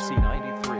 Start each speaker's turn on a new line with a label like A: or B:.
A: C93.